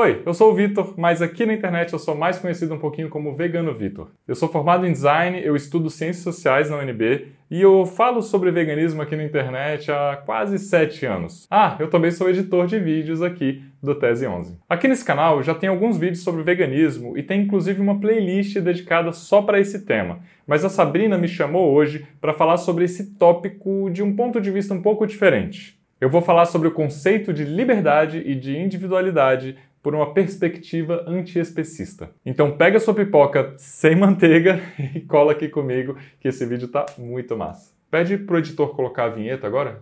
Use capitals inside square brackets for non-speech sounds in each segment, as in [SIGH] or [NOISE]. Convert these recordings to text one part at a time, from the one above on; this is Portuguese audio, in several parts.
Oi, eu sou o Vitor, mas aqui na internet eu sou mais conhecido um pouquinho como Vegano Vitor. Eu sou formado em design, eu estudo ciências sociais na UNB e eu falo sobre veganismo aqui na internet há quase 7 anos. Ah, eu também sou editor de vídeos aqui do Tese 11. Aqui nesse canal já tem alguns vídeos sobre veganismo e tem inclusive uma playlist dedicada só para esse tema. Mas a Sabrina me chamou hoje para falar sobre esse tópico de um ponto de vista um pouco diferente. Eu vou falar sobre o conceito de liberdade e de individualidade por uma perspectiva antiespecista. Então pega sua pipoca sem [LAUGHS] manteiga e cola aqui comigo que esse vídeo tá muito massa. Pede pro editor colocar a vinheta agora.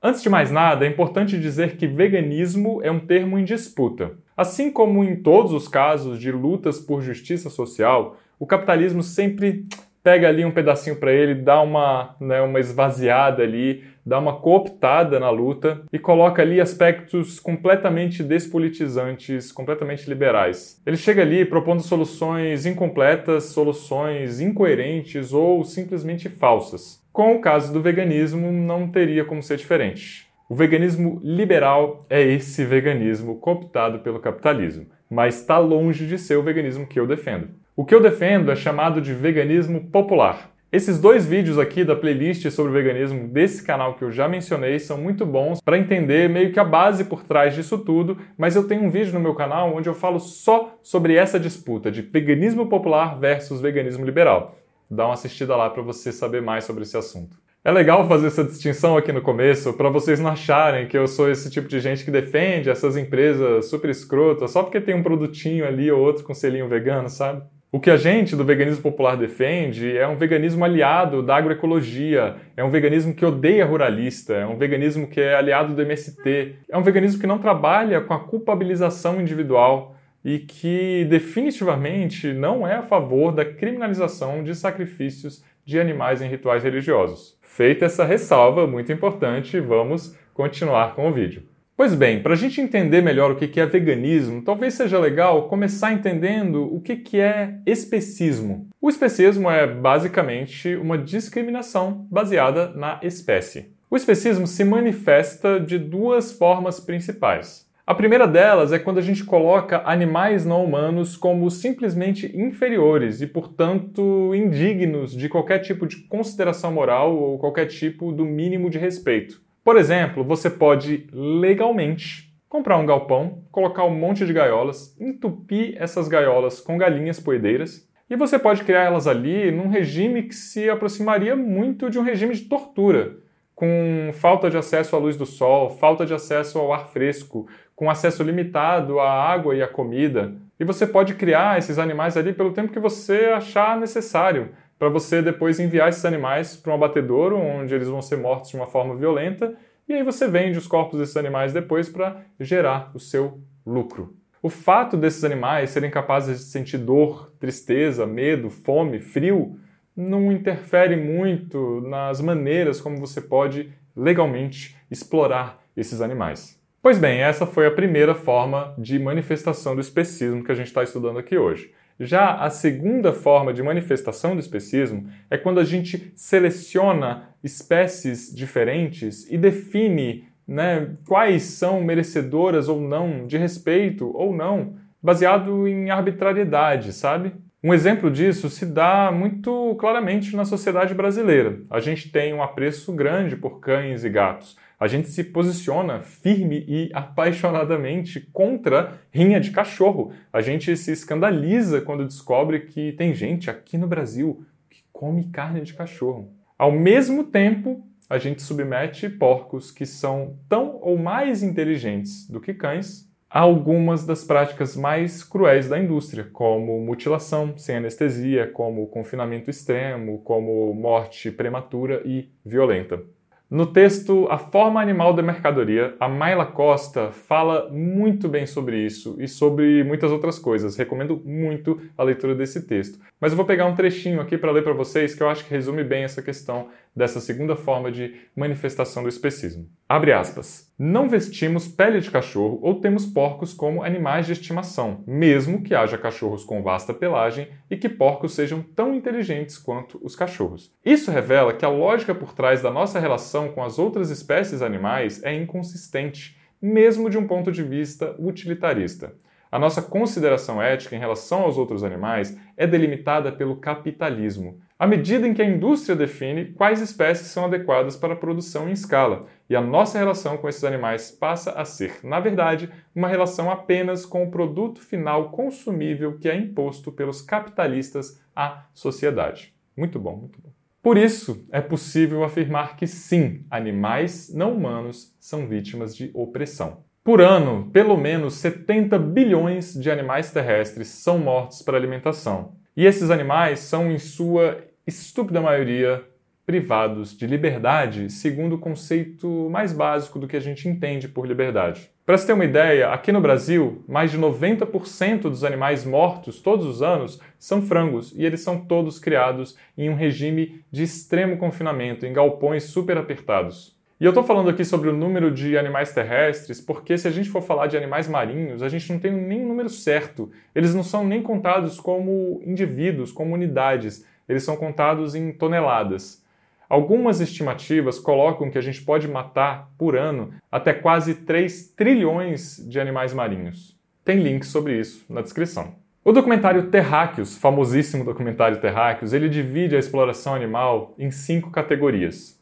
Antes de mais nada, é importante dizer que veganismo é um termo em disputa. Assim como em todos os casos de lutas por justiça social, o capitalismo sempre pega ali um pedacinho para ele, dá uma, né, uma esvaziada ali, dá uma cooptada na luta e coloca ali aspectos completamente despolitizantes, completamente liberais. Ele chega ali propondo soluções incompletas, soluções incoerentes ou simplesmente falsas. Com o caso do veganismo, não teria como ser diferente. O veganismo liberal é esse veganismo cooptado pelo capitalismo, mas está longe de ser o veganismo que eu defendo. O que eu defendo é chamado de veganismo popular. Esses dois vídeos aqui da playlist sobre veganismo desse canal que eu já mencionei são muito bons para entender meio que a base por trás disso tudo, mas eu tenho um vídeo no meu canal onde eu falo só sobre essa disputa de veganismo popular versus veganismo liberal. Dá uma assistida lá para você saber mais sobre esse assunto. É legal fazer essa distinção aqui no começo para vocês não acharem que eu sou esse tipo de gente que defende essas empresas super escrotas só porque tem um produtinho ali ou outro com selinho vegano, sabe? O que a gente do veganismo popular defende é um veganismo aliado da agroecologia, é um veganismo que odeia ruralista, é um veganismo que é aliado do MST, é um veganismo que não trabalha com a culpabilização individual e que definitivamente não é a favor da criminalização de sacrifícios de animais em rituais religiosos. Feita essa ressalva muito importante, vamos continuar com o vídeo. Pois bem, para a gente entender melhor o que é veganismo, talvez seja legal começar entendendo o que é especismo. O especismo é basicamente uma discriminação baseada na espécie. O especismo se manifesta de duas formas principais. A primeira delas é quando a gente coloca animais não humanos como simplesmente inferiores e, portanto, indignos de qualquer tipo de consideração moral ou qualquer tipo do mínimo de respeito. Por exemplo, você pode legalmente comprar um galpão, colocar um monte de gaiolas, entupir essas gaiolas com galinhas poedeiras e você pode criar elas ali num regime que se aproximaria muito de um regime de tortura, com falta de acesso à luz do sol, falta de acesso ao ar fresco, com acesso limitado à água e à comida. E você pode criar esses animais ali pelo tempo que você achar necessário, para você depois enviar esses animais para um abatedouro, onde eles vão ser mortos de uma forma violenta, e aí você vende os corpos desses animais depois para gerar o seu lucro. O fato desses animais serem capazes de sentir dor, tristeza, medo, fome, frio, não interfere muito nas maneiras como você pode legalmente explorar esses animais. Pois bem, essa foi a primeira forma de manifestação do especismo que a gente está estudando aqui hoje. Já a segunda forma de manifestação do especismo é quando a gente seleciona espécies diferentes e define né, quais são merecedoras ou não de respeito ou não, baseado em arbitrariedade, sabe? Um exemplo disso se dá muito claramente na sociedade brasileira. A gente tem um apreço grande por cães e gatos a gente se posiciona firme e apaixonadamente contra rinha de cachorro. A gente se escandaliza quando descobre que tem gente aqui no Brasil que come carne de cachorro. Ao mesmo tempo, a gente submete porcos que são tão ou mais inteligentes do que cães a algumas das práticas mais cruéis da indústria, como mutilação sem anestesia, como confinamento extremo, como morte prematura e violenta. No texto A Forma Animal da Mercadoria, a Mayla Costa fala muito bem sobre isso e sobre muitas outras coisas. Recomendo muito a leitura desse texto. Mas eu vou pegar um trechinho aqui para ler para vocês que eu acho que resume bem essa questão dessa segunda forma de manifestação do especismo. Abre aspas. Não vestimos pele de cachorro ou temos porcos como animais de estimação, mesmo que haja cachorros com vasta pelagem e que porcos sejam tão inteligentes quanto os cachorros. Isso revela que a lógica por trás da nossa relação com as outras espécies animais é inconsistente, mesmo de um ponto de vista utilitarista. A nossa consideração ética em relação aos outros animais é delimitada pelo capitalismo, à medida em que a indústria define quais espécies são adequadas para a produção em escala, e a nossa relação com esses animais passa a ser, na verdade, uma relação apenas com o produto final consumível que é imposto pelos capitalistas à sociedade. Muito bom, muito bom. Por isso, é possível afirmar que sim, animais não humanos são vítimas de opressão. Por ano, pelo menos 70 bilhões de animais terrestres são mortos para alimentação. E esses animais são, em sua estúpida maioria, privados de liberdade, segundo o conceito mais básico do que a gente entende por liberdade. Para se ter uma ideia, aqui no Brasil, mais de 90% dos animais mortos todos os anos são frangos e eles são todos criados em um regime de extremo confinamento, em galpões super apertados. E eu estou falando aqui sobre o número de animais terrestres porque, se a gente for falar de animais marinhos, a gente não tem nem número certo. Eles não são nem contados como indivíduos, como unidades. Eles são contados em toneladas. Algumas estimativas colocam que a gente pode matar por ano até quase 3 trilhões de animais marinhos. Tem links sobre isso na descrição. O documentário Terráqueos, famosíssimo documentário Terráqueos, ele divide a exploração animal em cinco categorias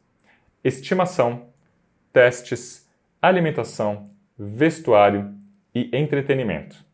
estimação, testes, alimentação, vestuário e entretenimento.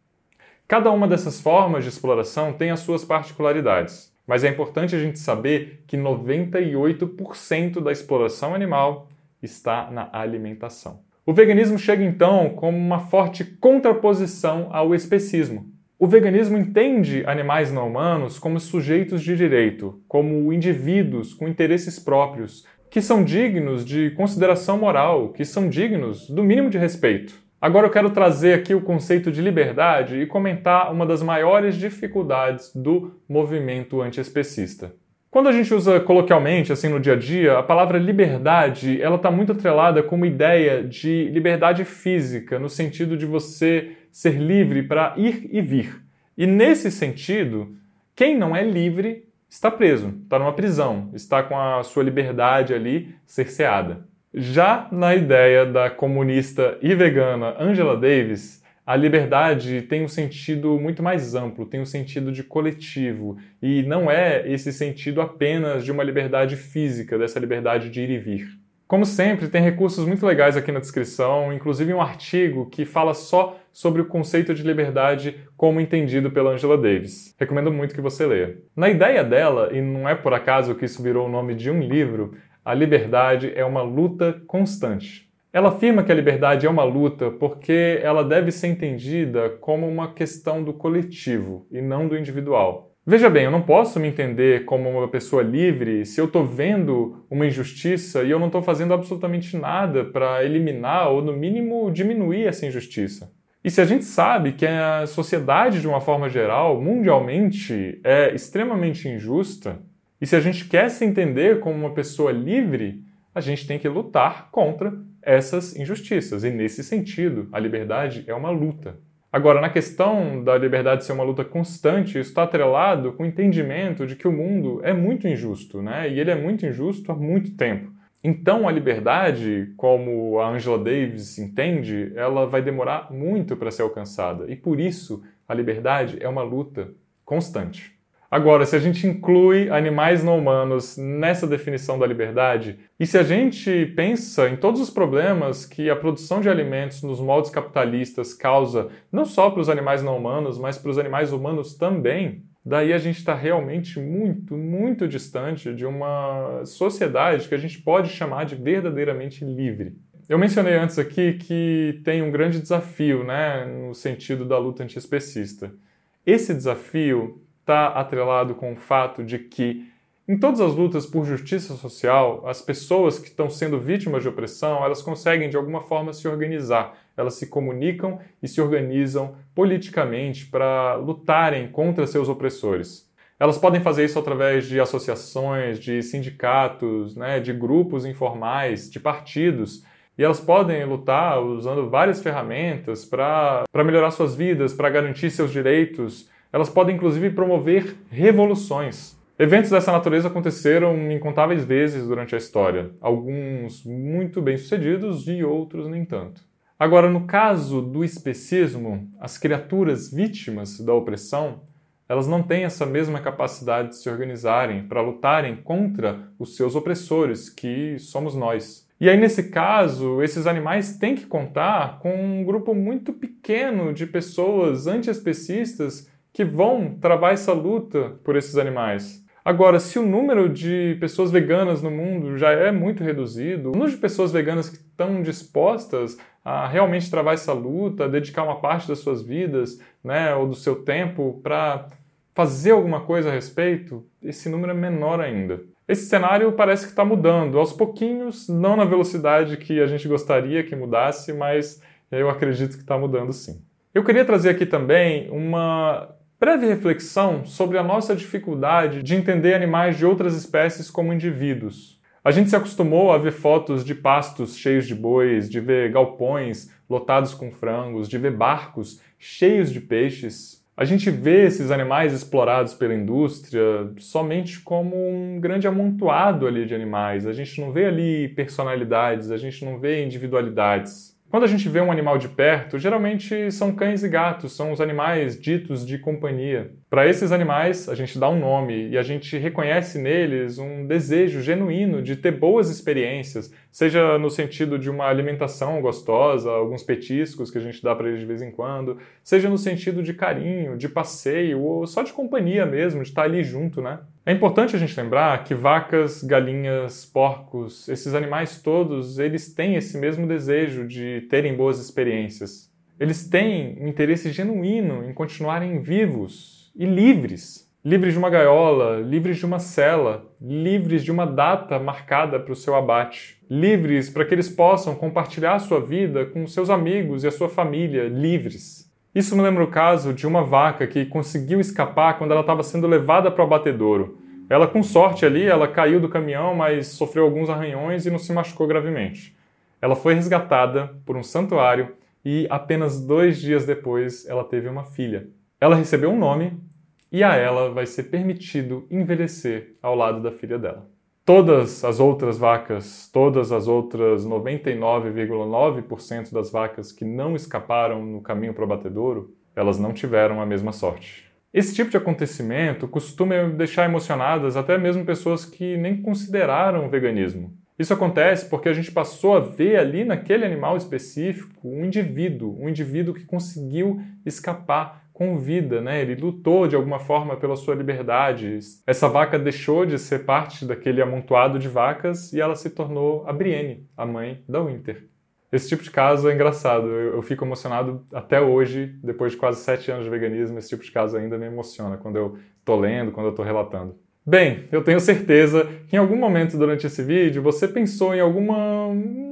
Cada uma dessas formas de exploração tem as suas particularidades, mas é importante a gente saber que 98% da exploração animal está na alimentação. O veganismo chega então como uma forte contraposição ao especismo. O veganismo entende animais não humanos como sujeitos de direito, como indivíduos com interesses próprios, que são dignos de consideração moral, que são dignos do mínimo de respeito. Agora eu quero trazer aqui o conceito de liberdade e comentar uma das maiores dificuldades do movimento antiespecista. Quando a gente usa coloquialmente, assim no dia a dia, a palavra liberdade, ela está muito atrelada com uma ideia de liberdade física, no sentido de você ser livre para ir e vir. E nesse sentido, quem não é livre está preso, está numa prisão, está com a sua liberdade ali cerceada. Já na ideia da comunista e vegana Angela Davis, a liberdade tem um sentido muito mais amplo, tem um sentido de coletivo, e não é esse sentido apenas de uma liberdade física, dessa liberdade de ir e vir. Como sempre, tem recursos muito legais aqui na descrição, inclusive um artigo que fala só sobre o conceito de liberdade como entendido pela Angela Davis. Recomendo muito que você leia. Na ideia dela, e não é por acaso que isso virou o nome de um livro, a liberdade é uma luta constante. Ela afirma que a liberdade é uma luta porque ela deve ser entendida como uma questão do coletivo e não do individual. Veja bem, eu não posso me entender como uma pessoa livre se eu estou vendo uma injustiça e eu não estou fazendo absolutamente nada para eliminar ou, no mínimo, diminuir essa injustiça. E se a gente sabe que a sociedade, de uma forma geral, mundialmente, é extremamente injusta, e se a gente quer se entender como uma pessoa livre, a gente tem que lutar contra essas injustiças. E nesse sentido, a liberdade é uma luta. Agora, na questão da liberdade ser uma luta constante, isso está atrelado com o entendimento de que o mundo é muito injusto, né? E ele é muito injusto há muito tempo. Então, a liberdade, como a Angela Davis entende, ela vai demorar muito para ser alcançada. E por isso, a liberdade é uma luta constante. Agora, se a gente inclui animais não humanos nessa definição da liberdade, e se a gente pensa em todos os problemas que a produção de alimentos nos moldes capitalistas causa, não só para os animais não humanos, mas para os animais humanos também, daí a gente está realmente muito, muito distante de uma sociedade que a gente pode chamar de verdadeiramente livre. Eu mencionei antes aqui que tem um grande desafio, né, no sentido da luta antiespecista. Esse desafio está atrelado com o fato de que, em todas as lutas por justiça social, as pessoas que estão sendo vítimas de opressão, elas conseguem de alguma forma se organizar, elas se comunicam e se organizam politicamente para lutarem contra seus opressores. Elas podem fazer isso através de associações, de sindicatos, né, de grupos informais, de partidos. E elas podem lutar usando várias ferramentas para melhorar suas vidas, para garantir seus direitos. Elas podem, inclusive, promover revoluções. Eventos dessa natureza aconteceram incontáveis vezes durante a história, alguns muito bem-sucedidos e outros nem tanto. Agora, no caso do especismo, as criaturas vítimas da opressão, elas não têm essa mesma capacidade de se organizarem para lutarem contra os seus opressores, que somos nós. E aí, nesse caso, esses animais têm que contar com um grupo muito pequeno de pessoas antiespecistas que vão travar essa luta por esses animais. Agora, se o número de pessoas veganas no mundo já é muito reduzido, o número de pessoas veganas que estão dispostas a realmente travar essa luta, a dedicar uma parte das suas vidas, né, ou do seu tempo para fazer alguma coisa a respeito, esse número é menor ainda. Esse cenário parece que está mudando, aos pouquinhos, não na velocidade que a gente gostaria que mudasse, mas eu acredito que está mudando sim. Eu queria trazer aqui também uma breve reflexão sobre a nossa dificuldade de entender animais de outras espécies como indivíduos. A gente se acostumou a ver fotos de pastos cheios de bois, de ver galpões lotados com frangos, de ver barcos cheios de peixes. A gente vê esses animais explorados pela indústria somente como um grande amontoado ali de animais. A gente não vê ali personalidades, a gente não vê individualidades. Quando a gente vê um animal de perto, geralmente são cães e gatos, são os animais ditos de companhia. Para esses animais, a gente dá um nome e a gente reconhece neles um desejo genuíno de ter boas experiências, seja no sentido de uma alimentação gostosa, alguns petiscos que a gente dá para eles de vez em quando, seja no sentido de carinho, de passeio ou só de companhia mesmo, de estar ali junto, né? É importante a gente lembrar que vacas, galinhas, porcos, esses animais todos, eles têm esse mesmo desejo de terem boas experiências. Eles têm um interesse genuíno em continuarem vivos e livres. Livres de uma gaiola, livres de uma cela, livres de uma data marcada para o seu abate. Livres para que eles possam compartilhar a sua vida com seus amigos e a sua família, livres. Isso me lembra o caso de uma vaca que conseguiu escapar quando ela estava sendo levada para o abatedouro. Ela, com sorte ali, ela caiu do caminhão, mas sofreu alguns arranhões e não se machucou gravemente. Ela foi resgatada por um santuário e apenas dois dias depois ela teve uma filha. Ela recebeu um nome e a ela vai ser permitido envelhecer ao lado da filha dela. Todas as outras vacas, todas as outras 99,9% das vacas que não escaparam no caminho para o abatedouro, elas não tiveram a mesma sorte. Esse tipo de acontecimento costuma deixar emocionadas até mesmo pessoas que nem consideraram o veganismo. Isso acontece porque a gente passou a ver ali naquele animal específico um indivíduo, um indivíduo que conseguiu escapar com vida, né? Ele lutou de alguma forma pela sua liberdade. Essa vaca deixou de ser parte daquele amontoado de vacas e ela se tornou a Brienne, a mãe da Winter. Esse tipo de caso é engraçado. Eu, eu fico emocionado até hoje, depois de quase sete anos de veganismo. Esse tipo de caso ainda me emociona quando eu tô lendo, quando eu tô relatando. Bem, eu tenho certeza que em algum momento durante esse vídeo você pensou em alguma,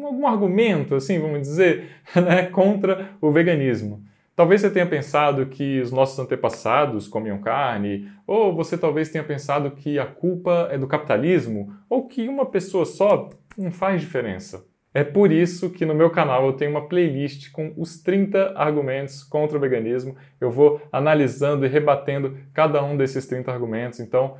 algum argumento, assim, vamos dizer, [LAUGHS] né, contra o veganismo. Talvez você tenha pensado que os nossos antepassados comiam carne, ou você talvez tenha pensado que a culpa é do capitalismo, ou que uma pessoa só não faz diferença. É por isso que no meu canal eu tenho uma playlist com os 30 argumentos contra o veganismo. Eu vou analisando e rebatendo cada um desses 30 argumentos. Então,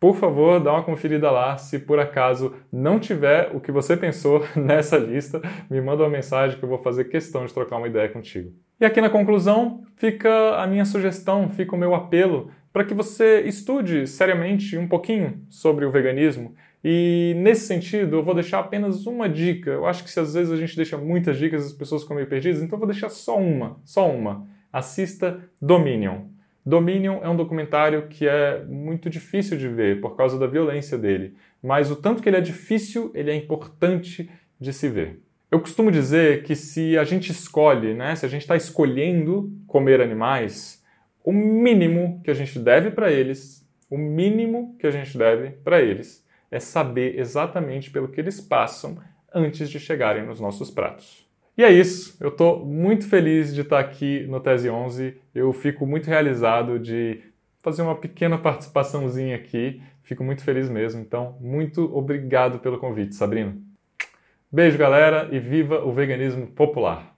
por favor, dá uma conferida lá. Se por acaso não tiver o que você pensou [LAUGHS] nessa lista, me manda uma mensagem que eu vou fazer questão de trocar uma ideia contigo. E aqui na conclusão fica a minha sugestão, fica o meu apelo para que você estude seriamente um pouquinho sobre o veganismo. E nesse sentido, eu vou deixar apenas uma dica. Eu acho que se às vezes a gente deixa muitas dicas, as pessoas ficam meio perdidas, então eu vou deixar só uma, só uma. Assista Dominion. Dominion é um documentário que é muito difícil de ver por causa da violência dele, mas o tanto que ele é difícil, ele é importante de se ver. Eu costumo dizer que se a gente escolhe, né, se a gente está escolhendo comer animais, o mínimo que a gente deve para eles, o mínimo que a gente deve para eles é saber exatamente pelo que eles passam antes de chegarem nos nossos pratos. E é isso, eu estou muito feliz de estar aqui no Tese 11, eu fico muito realizado de fazer uma pequena participaçãozinha aqui. Fico muito feliz mesmo. Então, muito obrigado pelo convite, Sabrina. Beijo, galera, e viva o veganismo popular!